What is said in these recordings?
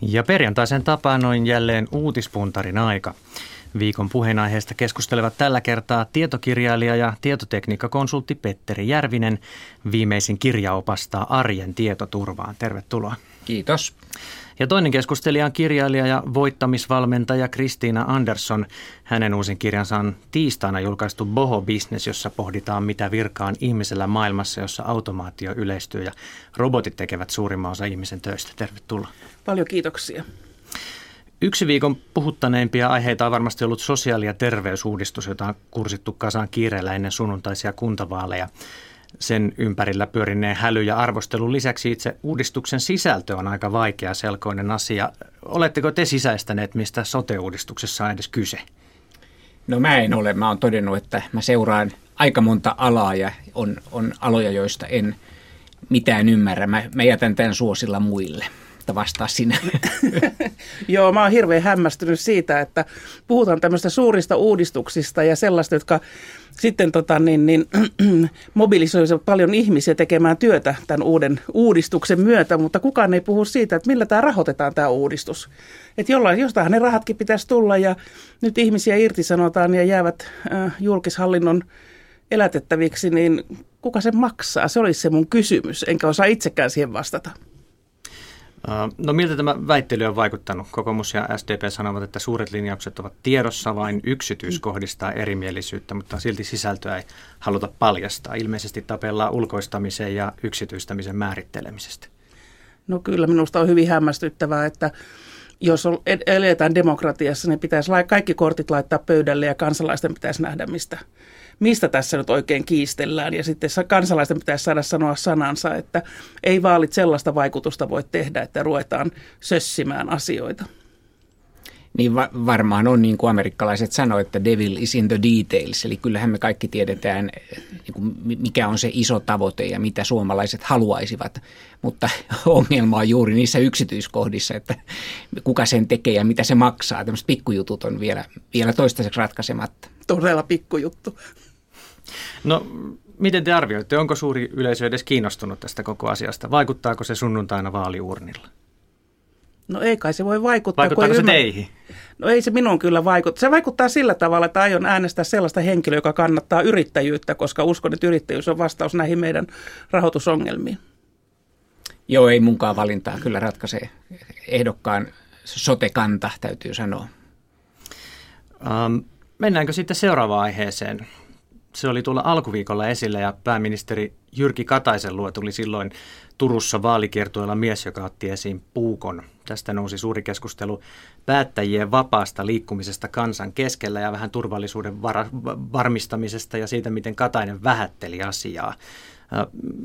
Ja perjantaisen tapaan noin jälleen uutispuntarin aika. Viikon puheenaiheesta keskustelevat tällä kertaa tietokirjailija ja tietotekniikkakonsultti Petteri Järvinen. Viimeisin kirja opastaa arjen tietoturvaan. Tervetuloa. Kiitos. Ja toinen keskustelija on kirjailija ja voittamisvalmentaja Kristiina Andersson. Hänen uusin kirjansa on tiistaina julkaistu Boho Business, jossa pohditaan mitä virkaan ihmisellä maailmassa, jossa automaatio yleistyy ja robotit tekevät suurimman osa ihmisen töistä. Tervetuloa. Paljon kiitoksia. Yksi viikon puhuttaneimpia aiheita on varmasti ollut sosiaali- ja terveysuudistus, jota on kursittu kasaan kiireellä ennen sunnuntaisia kuntavaaleja. Sen ympärillä pyörineen häly ja arvostelun lisäksi itse uudistuksen sisältö on aika vaikea selkoinen asia. Oletteko te sisäistäneet, mistä sote-uudistuksessa on edes kyse? No mä en ole. Mä oon todennut, että mä seuraan aika monta alaa ja on, on aloja, joista en mitään ymmärrä. Mä, mä jätän tämän suosilla muille että vastaa sinä. Joo, mä oon hirveän hämmästynyt siitä, että puhutaan tämmöistä suurista uudistuksista ja sellaista, jotka sitten tota, niin, niin, mobilisoisivat paljon ihmisiä tekemään työtä tämän uuden uudistuksen myötä, mutta kukaan ei puhu siitä, että millä tämä rahoitetaan tämä uudistus. Että jollain, jostain ne rahatkin pitäisi tulla ja nyt ihmisiä irtisanotaan ja jäävät äh, julkishallinnon elätettäviksi, niin kuka se maksaa? Se olisi se mun kysymys, enkä osaa itsekään siihen vastata. No miltä tämä väittely on vaikuttanut? Kokoomus ja SDP sanovat, että suuret linjaukset ovat tiedossa, vain yksityiskohdistaa erimielisyyttä, mutta silti sisältöä ei haluta paljastaa. Ilmeisesti tapellaan ulkoistamisen ja yksityistämisen määrittelemisestä. No kyllä, minusta on hyvin hämmästyttävää, että jos eletään demokratiassa, niin pitäisi kaikki kortit laittaa pöydälle ja kansalaisten pitäisi nähdä, mistä mistä tässä nyt oikein kiistellään. Ja sitten kansalaisten pitäisi saada sanoa sanansa, että ei vaalit sellaista vaikutusta voi tehdä, että ruvetaan sössimään asioita. Niin va- varmaan on niin kuin amerikkalaiset sanoivat, että devil is in the details. Eli kyllähän me kaikki tiedetään, niin kuin mikä on se iso tavoite ja mitä suomalaiset haluaisivat. Mutta ongelma on juuri niissä yksityiskohdissa, että kuka sen tekee ja mitä se maksaa. Tämmöiset pikkujutut on vielä, vielä toistaiseksi ratkaisematta. Todella pikkujuttu. No, miten te arvioitte, onko suuri yleisö edes kiinnostunut tästä koko asiasta? Vaikuttaako se sunnuntaina vaaliurnilla? No ei kai se voi vaikuttaa. Vaikuttaako se teihin? No ei se minun kyllä vaikuta. Se vaikuttaa sillä tavalla, että aion äänestää sellaista henkilöä, joka kannattaa yrittäjyyttä, koska uskon, että yrittäjyys on vastaus näihin meidän rahoitusongelmiin. Joo, ei munkaan valintaa. Kyllä ratkaisee ehdokkaan sotekanta, täytyy sanoa. Um, mennäänkö sitten seuraavaan aiheeseen? Se oli tuolla alkuviikolla esillä ja pääministeri Jyrki Kataisen luo tuli silloin Turussa vaalikiertueella mies, joka otti esiin puukon. Tästä nousi suuri keskustelu päättäjien vapaasta liikkumisesta kansan keskellä ja vähän turvallisuuden var- varmistamisesta ja siitä, miten Katainen vähätteli asiaa.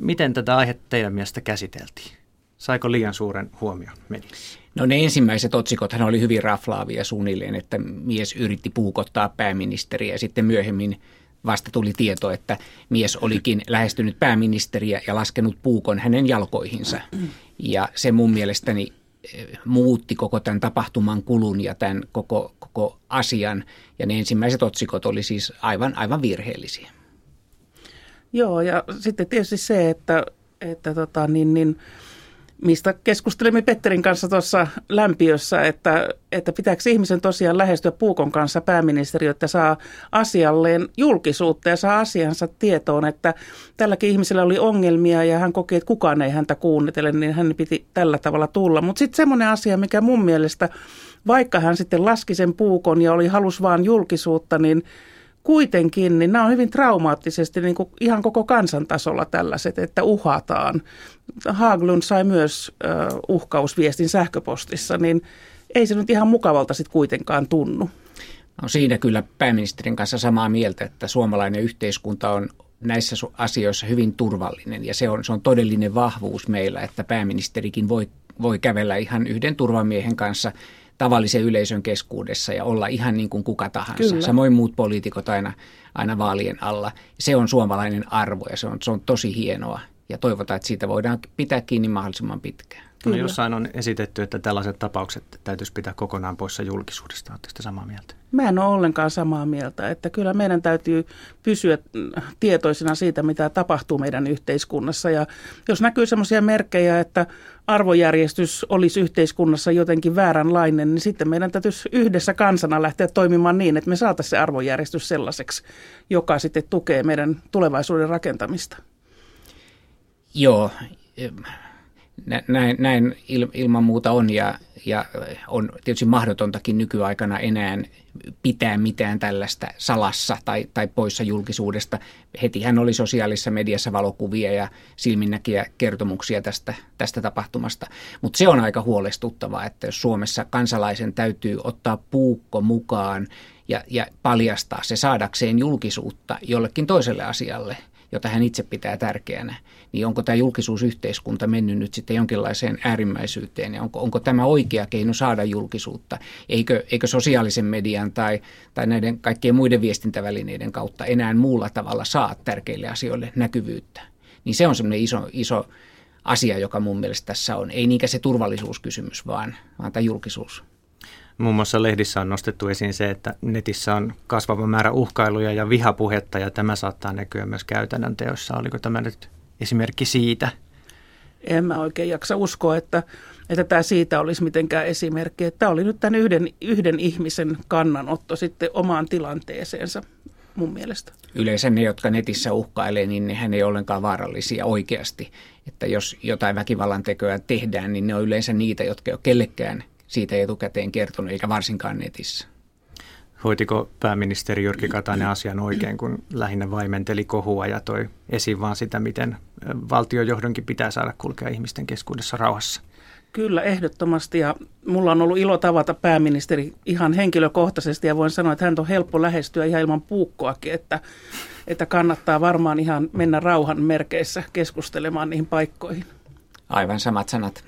Miten tätä aihetta teidän mielestä käsiteltiin? Saiko liian suuren huomion mediassa? No ne ensimmäiset otsikothan oli hyvin raflaavia suunnilleen, että mies yritti puukottaa pääministeriä ja sitten myöhemmin vasta tuli tieto, että mies olikin lähestynyt pääministeriä ja laskenut puukon hänen jalkoihinsa. Ja se mun mielestäni eh, muutti koko tämän tapahtuman kulun ja tämän koko, koko asian. Ja ne ensimmäiset otsikot oli siis aivan, aivan virheellisiä. Joo, ja sitten tietysti se, että, että tota, niin, niin, mistä keskustelimme Petterin kanssa tuossa lämpiössä, että, että pitääkö ihmisen tosiaan lähestyä Puukon kanssa pääministeri, että saa asialleen julkisuutta ja saa asiansa tietoon, että tälläkin ihmisellä oli ongelmia ja hän koki, että kukaan ei häntä kuunnitele, niin hän piti tällä tavalla tulla. Mutta sitten semmoinen asia, mikä mun mielestä, vaikka hän sitten laski sen Puukon ja oli halus vaan julkisuutta, niin – kuitenkin, niin nämä on hyvin traumaattisesti niin kuin ihan koko kansantasolla tällaiset, että uhataan. Haglund sai myös uh, uhkausviestin sähköpostissa, niin ei se nyt ihan mukavalta sitten kuitenkaan tunnu. No siinä kyllä pääministerin kanssa samaa mieltä, että suomalainen yhteiskunta on näissä asioissa hyvin turvallinen ja se on, se on todellinen vahvuus meillä, että pääministerikin voi, voi kävellä ihan yhden turvamiehen kanssa – tavallisen yleisön keskuudessa ja olla ihan niin kuin kuka tahansa. Kyllä. Samoin muut poliitikot aina, aina vaalien alla. Se on suomalainen arvo ja se on, se on tosi hienoa. Ja toivotaan, että siitä voidaan pitää kiinni mahdollisimman pitkään. No, jossain on esitetty, että tällaiset tapaukset täytyisi pitää kokonaan poissa julkisuudesta. Oletteko samaa mieltä? Mä en ole ollenkaan samaa mieltä, että kyllä meidän täytyy pysyä tietoisina siitä, mitä tapahtuu meidän yhteiskunnassa. Ja jos näkyy sellaisia merkkejä, että arvojärjestys olisi yhteiskunnassa jotenkin vääränlainen, niin sitten meidän täytyisi yhdessä kansana lähteä toimimaan niin, että me saataisiin se arvojärjestys sellaiseksi, joka sitten tukee meidän tulevaisuuden rakentamista. Joo, näin, näin ilman muuta on ja, ja on tietysti mahdotontakin nykyaikana enää pitää mitään tällaista salassa tai, tai poissa julkisuudesta. Hetihän oli sosiaalisessa mediassa valokuvia ja silminnäkiä kertomuksia tästä, tästä tapahtumasta. Mutta se on aika huolestuttavaa, että jos Suomessa kansalaisen täytyy ottaa puukko mukaan ja, ja paljastaa se saadakseen julkisuutta jollekin toiselle asialle – jota hän itse pitää tärkeänä, niin onko tämä julkisuusyhteiskunta mennyt nyt sitten jonkinlaiseen äärimmäisyyteen ja onko, onko tämä oikea keino saada julkisuutta? Eikö, eikö sosiaalisen median tai, tai näiden kaikkien muiden viestintävälineiden kautta enää muulla tavalla saa tärkeille asioille näkyvyyttä? Niin se on semmoinen iso, iso asia, joka mun mielestä tässä on. Ei niinkään se turvallisuuskysymys, vaan, vaan tämä julkisuus. Muun muassa lehdissä on nostettu esiin se, että netissä on kasvava määrä uhkailuja ja vihapuhetta ja tämä saattaa näkyä myös käytännön teossa. Oliko tämä nyt esimerkki siitä? En mä oikein jaksa uskoa, että, että tämä siitä olisi mitenkään esimerkki. Tämä oli nyt tämän yhden, yhden ihmisen kannanotto sitten omaan tilanteeseensa mun mielestä. Yleensä ne, jotka netissä uhkailee, niin nehän ei ole ollenkaan vaarallisia oikeasti. Että jos jotain väkivallan tekoja tehdään, niin ne on yleensä niitä, jotka ei ole kellekään siitä etukäteen kertonut, eikä varsinkaan netissä. Hoitiko pääministeri Jyrki Katainen asian oikein, kun lähinnä vaimenteli kohua ja toi esiin vaan sitä, miten valtiojohdonkin pitää saada kulkea ihmisten keskuudessa rauhassa? Kyllä, ehdottomasti. Ja mulla on ollut ilo tavata pääministeri ihan henkilökohtaisesti ja voin sanoa, että hän on helppo lähestyä ihan ilman puukkoakin, että, että kannattaa varmaan ihan mennä rauhan merkeissä keskustelemaan niihin paikkoihin. Aivan samat sanat.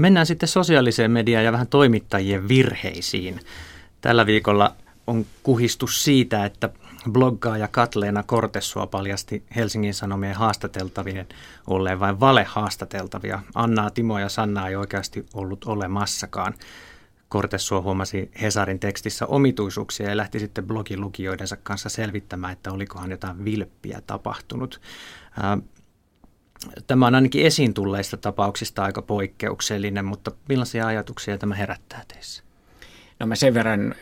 Mennään sitten sosiaaliseen mediaan ja vähän toimittajien virheisiin. Tällä viikolla on kuhistus siitä, että bloggaaja Katleena Kortessua paljasti Helsingin Sanomien haastateltavien olleen vain valehaastateltavia. Annaa, Timo ja Sanna ei oikeasti ollut olemassakaan. Kortessua huomasi Hesarin tekstissä omituisuuksia ja lähti sitten blogin lukijoidensa kanssa selvittämään, että olikohan jotain vilppiä tapahtunut. Tämä on ainakin esiin tulleista tapauksista aika poikkeuksellinen, mutta millaisia ajatuksia tämä herättää teissä? No mä sen verran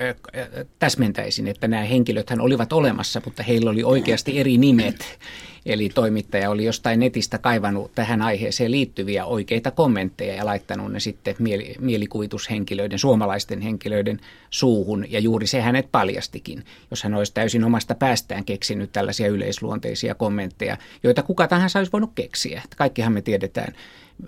täsmentäisin, että nämä henkilöthän olivat olemassa, mutta heillä oli oikeasti eri nimet. Eli toimittaja oli jostain netistä kaivannut tähän aiheeseen liittyviä oikeita kommentteja ja laittanut ne sitten mieli, mielikuvitushenkilöiden, suomalaisten henkilöiden suuhun. Ja juuri se hänet paljastikin, jos hän olisi täysin omasta päästään keksinyt tällaisia yleisluonteisia kommentteja, joita kuka tahansa olisi voinut keksiä. Kaikkihan me tiedetään,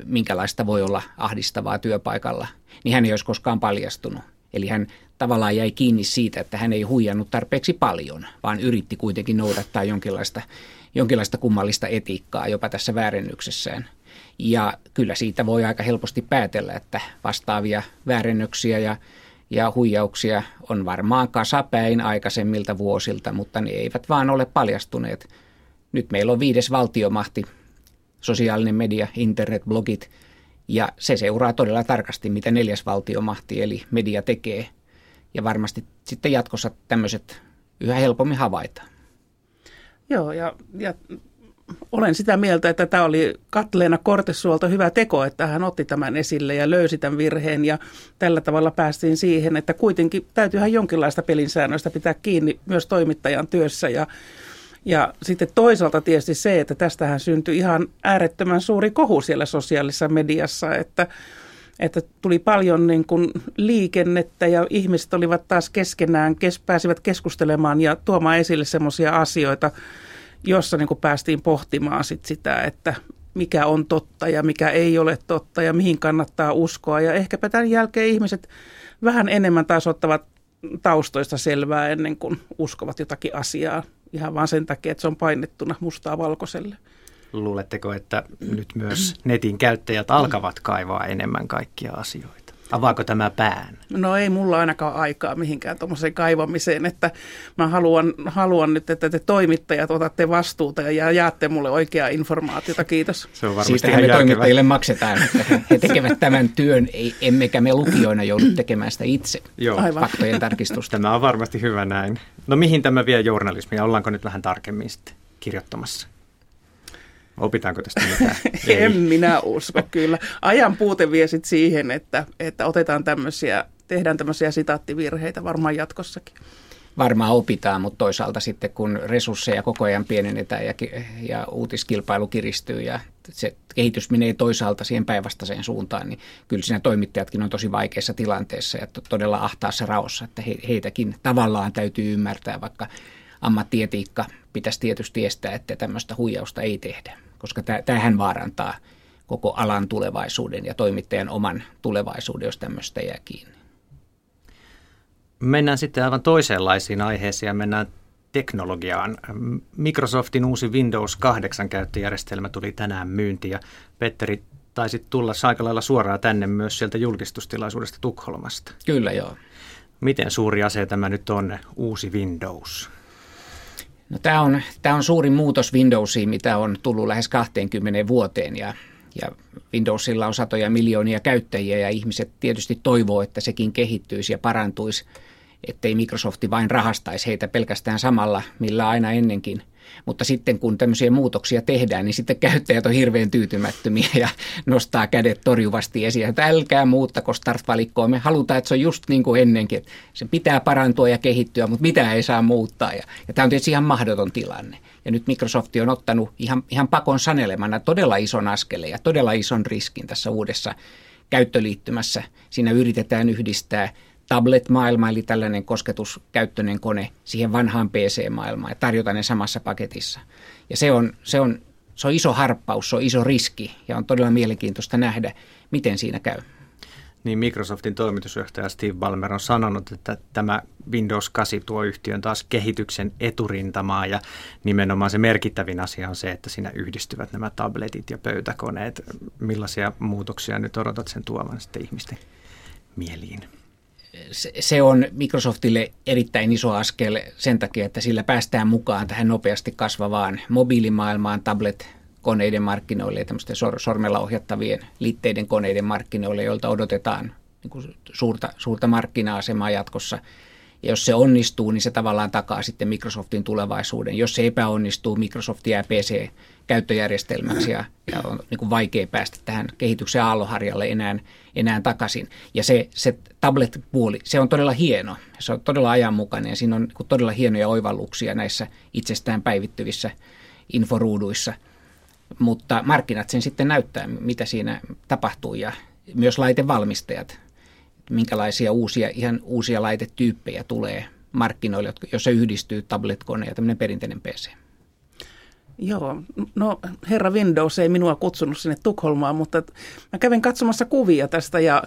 minkälaista voi olla ahdistavaa työpaikalla, niin hän ei olisi koskaan paljastunut. Eli hän tavallaan jäi kiinni siitä, että hän ei huijannut tarpeeksi paljon, vaan yritti kuitenkin noudattaa jonkinlaista, jonkinlaista kummallista etiikkaa jopa tässä väärennyksessään. Ja kyllä siitä voi aika helposti päätellä, että vastaavia väärennöksiä ja, ja huijauksia on varmaan kasapäin aikaisemmilta vuosilta, mutta ne eivät vaan ole paljastuneet. Nyt meillä on viides valtiomahti, sosiaalinen media, internet, blogit – ja se seuraa todella tarkasti, mitä neljäs valtiomahti eli media tekee. Ja varmasti sitten jatkossa tämmöiset yhä helpommin havaitaan. Joo, ja, ja olen sitä mieltä, että tämä oli Katleena Kortesuolta hyvä teko, että hän otti tämän esille ja löysi tämän virheen ja tällä tavalla päästiin siihen, että kuitenkin täytyyhän jonkinlaista pelinsäännöistä pitää kiinni myös toimittajan työssä ja ja sitten toisaalta tietysti se, että tästähän syntyi ihan äärettömän suuri kohu siellä sosiaalisessa mediassa, että, että tuli paljon niin kuin liikennettä ja ihmiset olivat taas keskenään, kes, pääsivät keskustelemaan ja tuomaan esille semmoisia asioita, jossa niin kuin päästiin pohtimaan sit sitä, että mikä on totta ja mikä ei ole totta ja mihin kannattaa uskoa. Ja ehkäpä tämän jälkeen ihmiset vähän enemmän taas ottavat taustoista selvää ennen kuin uskovat jotakin asiaa ihan vain sen takia, että se on painettuna mustaa valkoiselle. Luuletteko, että nyt myös netin käyttäjät alkavat kaivaa enemmän kaikkia asioita? Avaako tämä pään? No ei mulla ainakaan aikaa mihinkään tuommoiseen kaivamiseen, että mä haluan, haluan nyt, että te toimittajat otatte vastuuta ja jaatte mulle oikeaa informaatiota. Kiitos. Se on varmasti Siitähän me järkevä. toimittajille maksetaan, että he tekevät tämän työn, ei, emmekä me lukijoina joudu tekemään sitä itse, Joo. Aivan. faktojen tarkistusta. Tämä on varmasti hyvä näin. No mihin tämä vie journalismia? Ollaanko nyt vähän tarkemmin sitten kirjoittamassa? Opitaanko tästä mitään? en minä usko kyllä. Ajan puute vie sit siihen, että, että otetaan tämmöisiä, tehdään tämmöisiä sitaattivirheitä varmaan jatkossakin. Varmaan opitaan, mutta toisaalta sitten kun resursseja koko ajan pienennetään ja, ja uutiskilpailu kiristyy ja se kehitys menee toisaalta siihen päinvastaiseen suuntaan, niin kyllä siinä toimittajatkin on tosi vaikeassa tilanteessa ja todella ahtaassa raossa, että he, heitäkin tavallaan täytyy ymmärtää, vaikka ammattietiikka pitäisi tietysti estää, että tämmöistä huijausta ei tehdä koska tämähän vaarantaa koko alan tulevaisuuden ja toimittajan oman tulevaisuuden, jos tämmöistä jää kiinni. Mennään sitten aivan toisenlaisiin aiheisiin ja mennään teknologiaan. Microsoftin uusi Windows 8 käyttöjärjestelmä tuli tänään myyntiin ja Petteri taisi tulla aika lailla suoraan tänne myös sieltä julkistustilaisuudesta Tukholmasta. Kyllä joo. Miten suuri asia tämä nyt on, uusi Windows? No, tämä, on, tämä on suuri muutos Windowsiin, mitä on tullut lähes 20 vuoteen. Ja, ja Windowsilla on satoja miljoonia käyttäjiä ja ihmiset tietysti toivoo, että sekin kehittyisi ja parantuisi, ettei Microsofti vain rahastaisi heitä pelkästään samalla, millä aina ennenkin mutta sitten kun tämmöisiä muutoksia tehdään, niin sitten käyttäjät on hirveän tyytymättömiä ja nostaa kädet torjuvasti esiin, että älkää muuttako start-valikkoa. Me halutaan, että se on just niin kuin ennenkin. Se pitää parantua ja kehittyä, mutta mitä ei saa muuttaa. Ja, ja tämä on tietysti ihan mahdoton tilanne. Ja nyt Microsoft on ottanut ihan, ihan pakon sanelemana todella ison askeleen ja todella ison riskin tässä uudessa käyttöliittymässä. Siinä yritetään yhdistää – tablet-maailma, eli tällainen kosketuskäyttöinen kone siihen vanhaan PC-maailmaan ja tarjota ne samassa paketissa. Ja se on, se, on, se on iso harppaus, se on iso riski ja on todella mielenkiintoista nähdä, miten siinä käy. Niin Microsoftin toimitusjohtaja Steve Ballmer on sanonut, että tämä Windows 8 tuo yhtiön taas kehityksen eturintamaa ja nimenomaan se merkittävin asia on se, että siinä yhdistyvät nämä tabletit ja pöytäkoneet. Millaisia muutoksia nyt odotat sen tuovan sitten ihmisten mieliin? Se on Microsoftille erittäin iso askel sen takia, että sillä päästään mukaan tähän nopeasti kasvavaan mobiilimaailmaan, tablet-koneiden markkinoille ja tämmöisten sor- sormella ohjattavien liitteiden koneiden markkinoille, joilta odotetaan niin kuin suurta, suurta markkina-asemaa jatkossa. Ja jos se onnistuu, niin se tavallaan takaa sitten Microsoftin tulevaisuuden. Jos se epäonnistuu, Microsoft jää PC käyttöjärjestelmäksi ja, ja on niin kuin vaikea päästä tähän kehityksen aalloharjalle enää, enää takaisin. Ja se, se tablet-puoli, se on todella hieno. Se on todella ajanmukainen ja siinä on niin todella hienoja oivalluksia näissä itsestään päivittyvissä inforuuduissa. Mutta markkinat sen sitten näyttää, mitä siinä tapahtuu ja myös laitevalmistajat, minkälaisia uusia, ihan uusia laitetyyppejä tulee markkinoille, jossa yhdistyy tablet-kone ja tämmöinen perinteinen PC. Joo, no herra Windows ei minua kutsunut sinne Tukholmaan, mutta mä kävin katsomassa kuvia tästä ja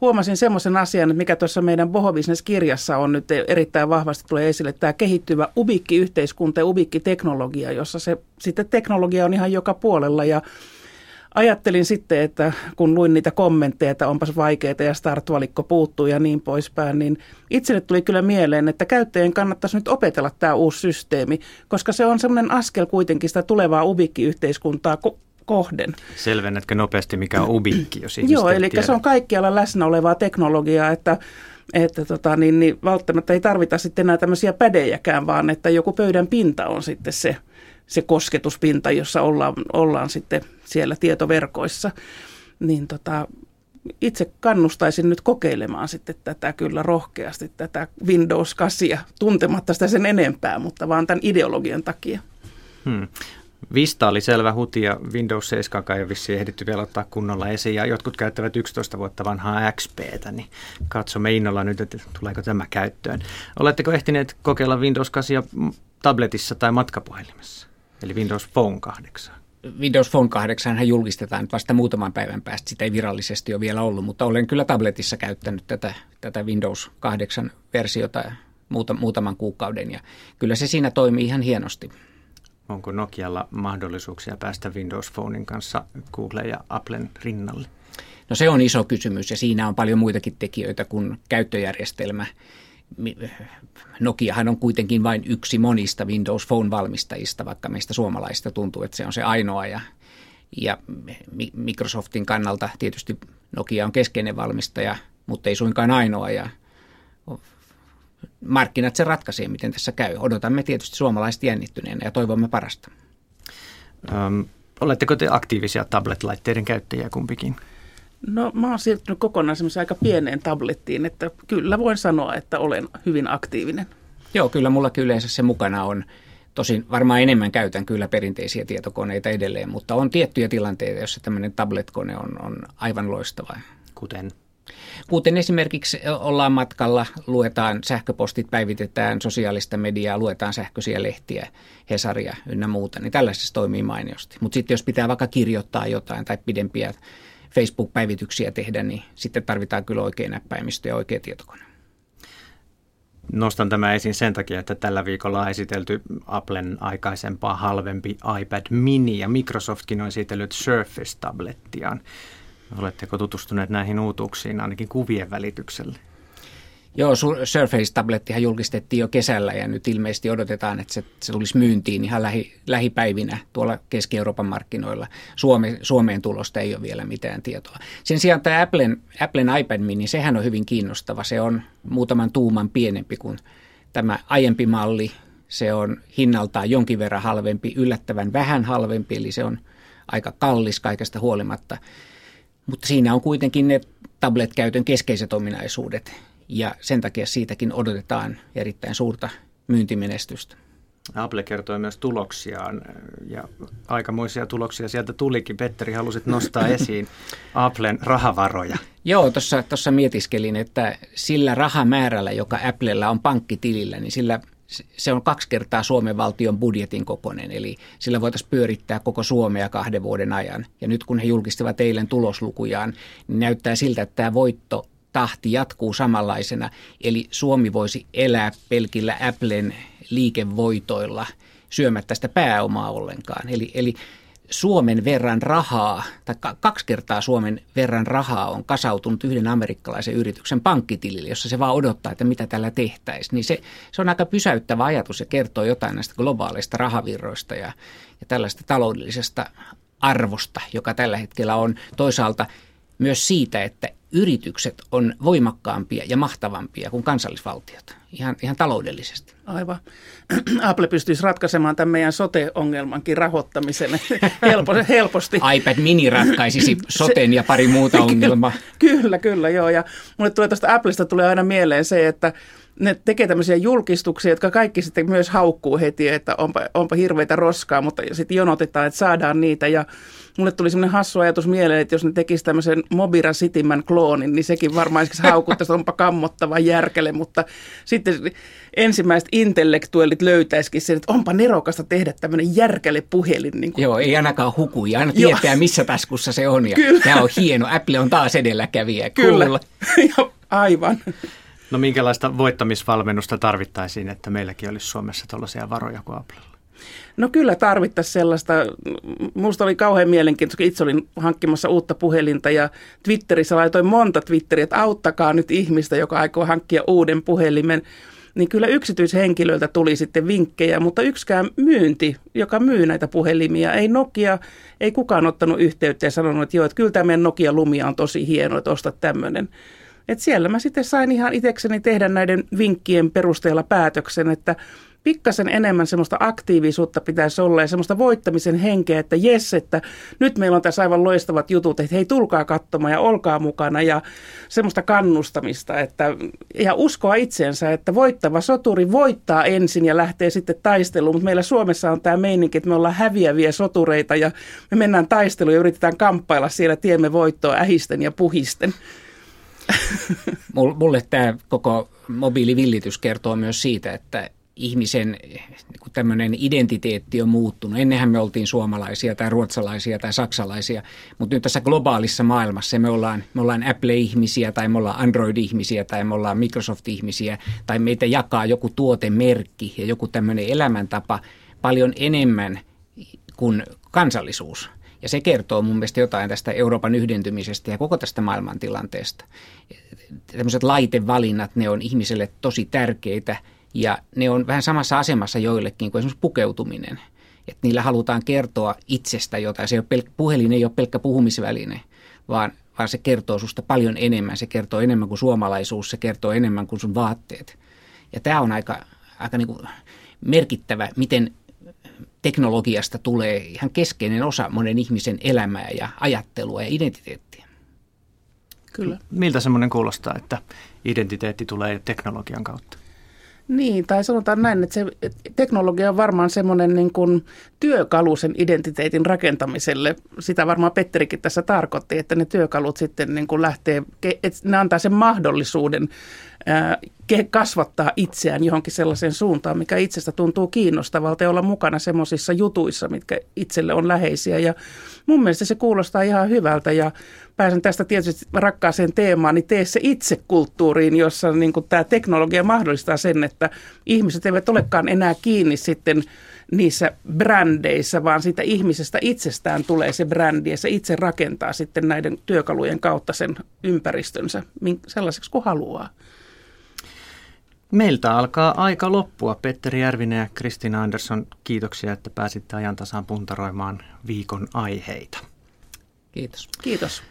huomasin semmoisen asian, mikä tuossa meidän Boho-business-kirjassa on nyt erittäin vahvasti tulee esille, tämä kehittyvä ubikki-yhteiskunta ja ubikki-teknologia, jossa se sitten teknologia on ihan joka puolella ja ajattelin sitten, että kun luin niitä kommentteja, että onpas vaikeaa ja startvalikko puuttuu ja niin poispäin, niin itselle tuli kyllä mieleen, että käyttäjien kannattaisi nyt opetella tämä uusi systeemi, koska se on semmoinen askel kuitenkin sitä tulevaa ubikkiyhteiskuntaa kohden. Selvennätkö nopeasti, mikä on ubikki, jos Joo, eli tiedä. se on kaikkialla läsnä olevaa teknologiaa, että että tota, niin, niin välttämättä ei tarvita sitten enää tämmöisiä pädejäkään, vaan että joku pöydän pinta on sitten se, se kosketuspinta, jossa ollaan, ollaan sitten siellä tietoverkoissa. Niin tota, itse kannustaisin nyt kokeilemaan sitten tätä kyllä rohkeasti, tätä Windows 8, tuntematta sitä sen enempää, mutta vaan tämän ideologian takia. Hmm. Vista oli selvä huti ja Windows 7 ei vissiin ehditty vielä ottaa kunnolla esiin ja jotkut käyttävät 11 vuotta vanhaa XPtä, niin katsomme innolla nyt, että tuleeko tämä käyttöön. Oletteko ehtineet kokeilla Windows 8 tabletissa tai matkapuhelimessa, eli Windows Phone 8? Windows Phone 8 hän julkistetaan vasta muutaman päivän päästä. Sitä ei virallisesti ole vielä ollut, mutta olen kyllä tabletissa käyttänyt tätä, tätä Windows 8 versiota muuta, muutaman kuukauden ja kyllä se siinä toimii ihan hienosti. Onko Nokialla mahdollisuuksia päästä Windows Phonein kanssa Google ja Applen rinnalle? No se on iso kysymys ja siinä on paljon muitakin tekijöitä kuin käyttöjärjestelmä. Nokiahan on kuitenkin vain yksi monista Windows Phone-valmistajista, vaikka meistä suomalaista tuntuu, että se on se ainoa. Ja, ja Microsoftin kannalta tietysti Nokia on keskeinen valmistaja, mutta ei suinkaan ainoa. Ja markkinat se ratkaisee, miten tässä käy. Odotamme tietysti suomalaiset jännittyneenä ja toivomme parasta. Um, oletteko te aktiivisia tablet-laitteiden käyttäjiä kumpikin? No mä oon siirtynyt kokonaan semmoiseen aika pieneen tablettiin, että kyllä voin sanoa, että olen hyvin aktiivinen. Joo, kyllä mulla yleensä se mukana on. Tosin varmaan enemmän käytän kyllä perinteisiä tietokoneita edelleen, mutta on tiettyjä tilanteita, joissa tämmöinen tablet-kone on, on aivan loistava. Kuten? Kuten esimerkiksi ollaan matkalla, luetaan sähköpostit, päivitetään sosiaalista mediaa, luetaan sähköisiä lehtiä, Hesaria ynnä muuta, niin tällaisessa toimii mainiosti. Mutta sitten jos pitää vaikka kirjoittaa jotain tai pidempiä Facebook-päivityksiä tehdä, niin sitten tarvitaan kyllä oikea näppäimistö ja oikea tietokone. Nostan tämä esiin sen takia, että tällä viikolla on esitelty Applen aikaisempaa halvempi iPad mini ja Microsoftkin on esitellyt Surface-tablettiaan. Oletteko tutustuneet näihin uutuuksiin ainakin kuvien välityksellä? Joo, Surface-tablettihan julkistettiin jo kesällä ja nyt ilmeisesti odotetaan, että se, se tulisi myyntiin ihan lähi, lähipäivinä tuolla Keski-Euroopan markkinoilla. Suome, Suomeen tulosta ei ole vielä mitään tietoa. Sen sijaan tämä Applen, Applen iPad mini, sehän on hyvin kiinnostava. Se on muutaman tuuman pienempi kuin tämä aiempi malli. Se on hinnaltaan jonkin verran halvempi, yllättävän vähän halvempi, eli se on aika kallis kaikesta huolimatta. Mutta siinä on kuitenkin ne tablet-käytön keskeiset ominaisuudet ja sen takia siitäkin odotetaan erittäin suurta myyntimenestystä. Apple kertoi myös tuloksiaan ja aikamoisia tuloksia sieltä tulikin. Petteri, halusit nostaa esiin Applen rahavaroja. Joo, tuossa mietiskelin, että sillä rahamäärällä, joka Applella on pankkitilillä, niin sillä se on kaksi kertaa Suomen valtion budjetin kokoinen, eli sillä voitaisiin pyörittää koko Suomea kahden vuoden ajan. Ja nyt kun he julkistivat eilen tuloslukujaan, niin näyttää siltä, että tämä voitto tahti jatkuu samanlaisena, eli Suomi voisi elää pelkillä Applen liikevoitoilla syömättä sitä pääomaa ollenkaan. Eli, eli Suomen verran rahaa, tai kaksi kertaa Suomen verran rahaa on kasautunut yhden amerikkalaisen yrityksen pankkitilille, jossa se vaan odottaa, että mitä tällä tehtäisiin. Niin se, se on aika pysäyttävä ajatus ja kertoo jotain näistä globaaleista rahavirroista ja, ja tällaista taloudellisesta arvosta, joka tällä hetkellä on toisaalta myös siitä, että yritykset on voimakkaampia ja mahtavampia kuin kansallisvaltiot, ihan, ihan taloudellisesti. Aivan. Apple pystyisi ratkaisemaan tämän meidän sote-ongelmankin rahoittamisen helposti. iPad mini ratkaisisi soten ja pari muuta ongelmaa. Kyllä, kyllä, joo. Ja mulle tulee tuosta Applesta tulee aina mieleen se, että ne tekee tämmöisiä julkistuksia, jotka kaikki sitten myös haukkuu heti, että onpa, onpa hirveitä roskaa, mutta sitten jonotetaan, että saadaan niitä. Ja mulle tuli semmoinen hassu ajatus mieleen, että jos ne tekisi tämmöisen Mobira Citymän kloonin, niin sekin varmaan haukuttaisi, onpa kammottava järkele, mutta sitten ensimmäiset intellektuellit löytäisikin sen, että onpa nerokasta tehdä tämmöinen järkele puhelin. Niin kuin. Joo, ei ainakaan huku, ja aina tietää, missä taskussa se on. Ja Kyllä. Tämä on hieno. Apple on taas edelläkävijä. Kyllä, cool. aivan. No minkälaista voittamisvalmennusta tarvittaisiin, että meilläkin olisi Suomessa tällaisia varoja kuin Applella? No kyllä tarvittaisiin sellaista. Minusta oli kauhean mielenkiintoista, kun itse olin hankkimassa uutta puhelinta ja Twitterissä laitoin monta Twitteriä, että auttakaa nyt ihmistä, joka aikoo hankkia uuden puhelimen. Niin kyllä yksityishenkilöiltä tuli sitten vinkkejä, mutta yksikään myynti, joka myy näitä puhelimia, ei Nokia, ei kukaan ottanut yhteyttä ja sanonut, että joo, että kyllä tämä meidän Nokia Lumia on tosi hieno, että osta tämmöinen. Et siellä mä sitten sain ihan itsekseni tehdä näiden vinkkien perusteella päätöksen, että pikkasen enemmän semmoista aktiivisuutta pitäisi olla ja semmoista voittamisen henkeä, että jes, että nyt meillä on tässä aivan loistavat jutut, että hei tulkaa katsomaan ja olkaa mukana ja semmoista kannustamista että, ja uskoa itseensä, että voittava soturi voittaa ensin ja lähtee sitten taisteluun, mutta meillä Suomessa on tämä meininki, että me ollaan häviäviä sotureita ja me mennään taisteluun ja yritetään kamppailla siellä tiemme voittoa ähisten ja puhisten. Mulle tämä koko mobiilivillitys kertoo myös siitä, että ihmisen niin tämmöinen identiteetti on muuttunut. Ennenhän me oltiin suomalaisia tai ruotsalaisia tai saksalaisia, mutta nyt tässä globaalissa maailmassa me ollaan, me ollaan Apple-ihmisiä tai me ollaan Android-ihmisiä tai me ollaan Microsoft-ihmisiä tai meitä jakaa joku tuotemerkki ja joku tämmöinen elämäntapa paljon enemmän kuin kansallisuus. Ja se kertoo mun mielestä jotain tästä Euroopan yhdentymisestä ja koko tästä maailmantilanteesta. Tämmöiset laitevalinnat, ne on ihmiselle tosi tärkeitä ja ne on vähän samassa asemassa joillekin kuin esimerkiksi pukeutuminen. Että niillä halutaan kertoa itsestä jotain. Se ei ole pelk- puhelin ei ole pelkkä puhumisväline, vaan, vaan se kertoo susta paljon enemmän. Se kertoo enemmän kuin suomalaisuus, se kertoo enemmän kuin sun vaatteet. Ja tämä on aika, aika niin kuin merkittävä, miten teknologiasta tulee ihan keskeinen osa monen ihmisen elämää ja ajattelua ja identiteettiä. Kyllä. Miltä semmoinen kuulostaa, että identiteetti tulee teknologian kautta? Niin, tai sanotaan näin, että se teknologia on varmaan semmoinen niin kuin työkalu sen identiteetin rakentamiselle. Sitä varmaan Petterikin tässä tarkoitti, että ne työkalut sitten niin kuin lähtee, että ne antaa sen mahdollisuuden kasvattaa itseään johonkin sellaiseen suuntaan, mikä itsestä tuntuu kiinnostavalta ja olla mukana semmoisissa jutuissa, mitkä itselle on läheisiä. Ja mun mielestä se kuulostaa ihan hyvältä ja pääsen tästä tietysti rakkaaseen teemaan, niin tee se itse kulttuuriin, jossa niin tämä teknologia mahdollistaa sen, että ihmiset eivät olekaan enää kiinni sitten niissä brändeissä, vaan siitä ihmisestä itsestään tulee se brändi ja se itse rakentaa sitten näiden työkalujen kautta sen ympäristönsä sellaiseksi kuin haluaa. Meiltä alkaa aika loppua. Petteri Järvinen ja Kristina Andersson, kiitoksia, että pääsitte ajan tasaan puntaroimaan viikon aiheita. Kiitos. Kiitos.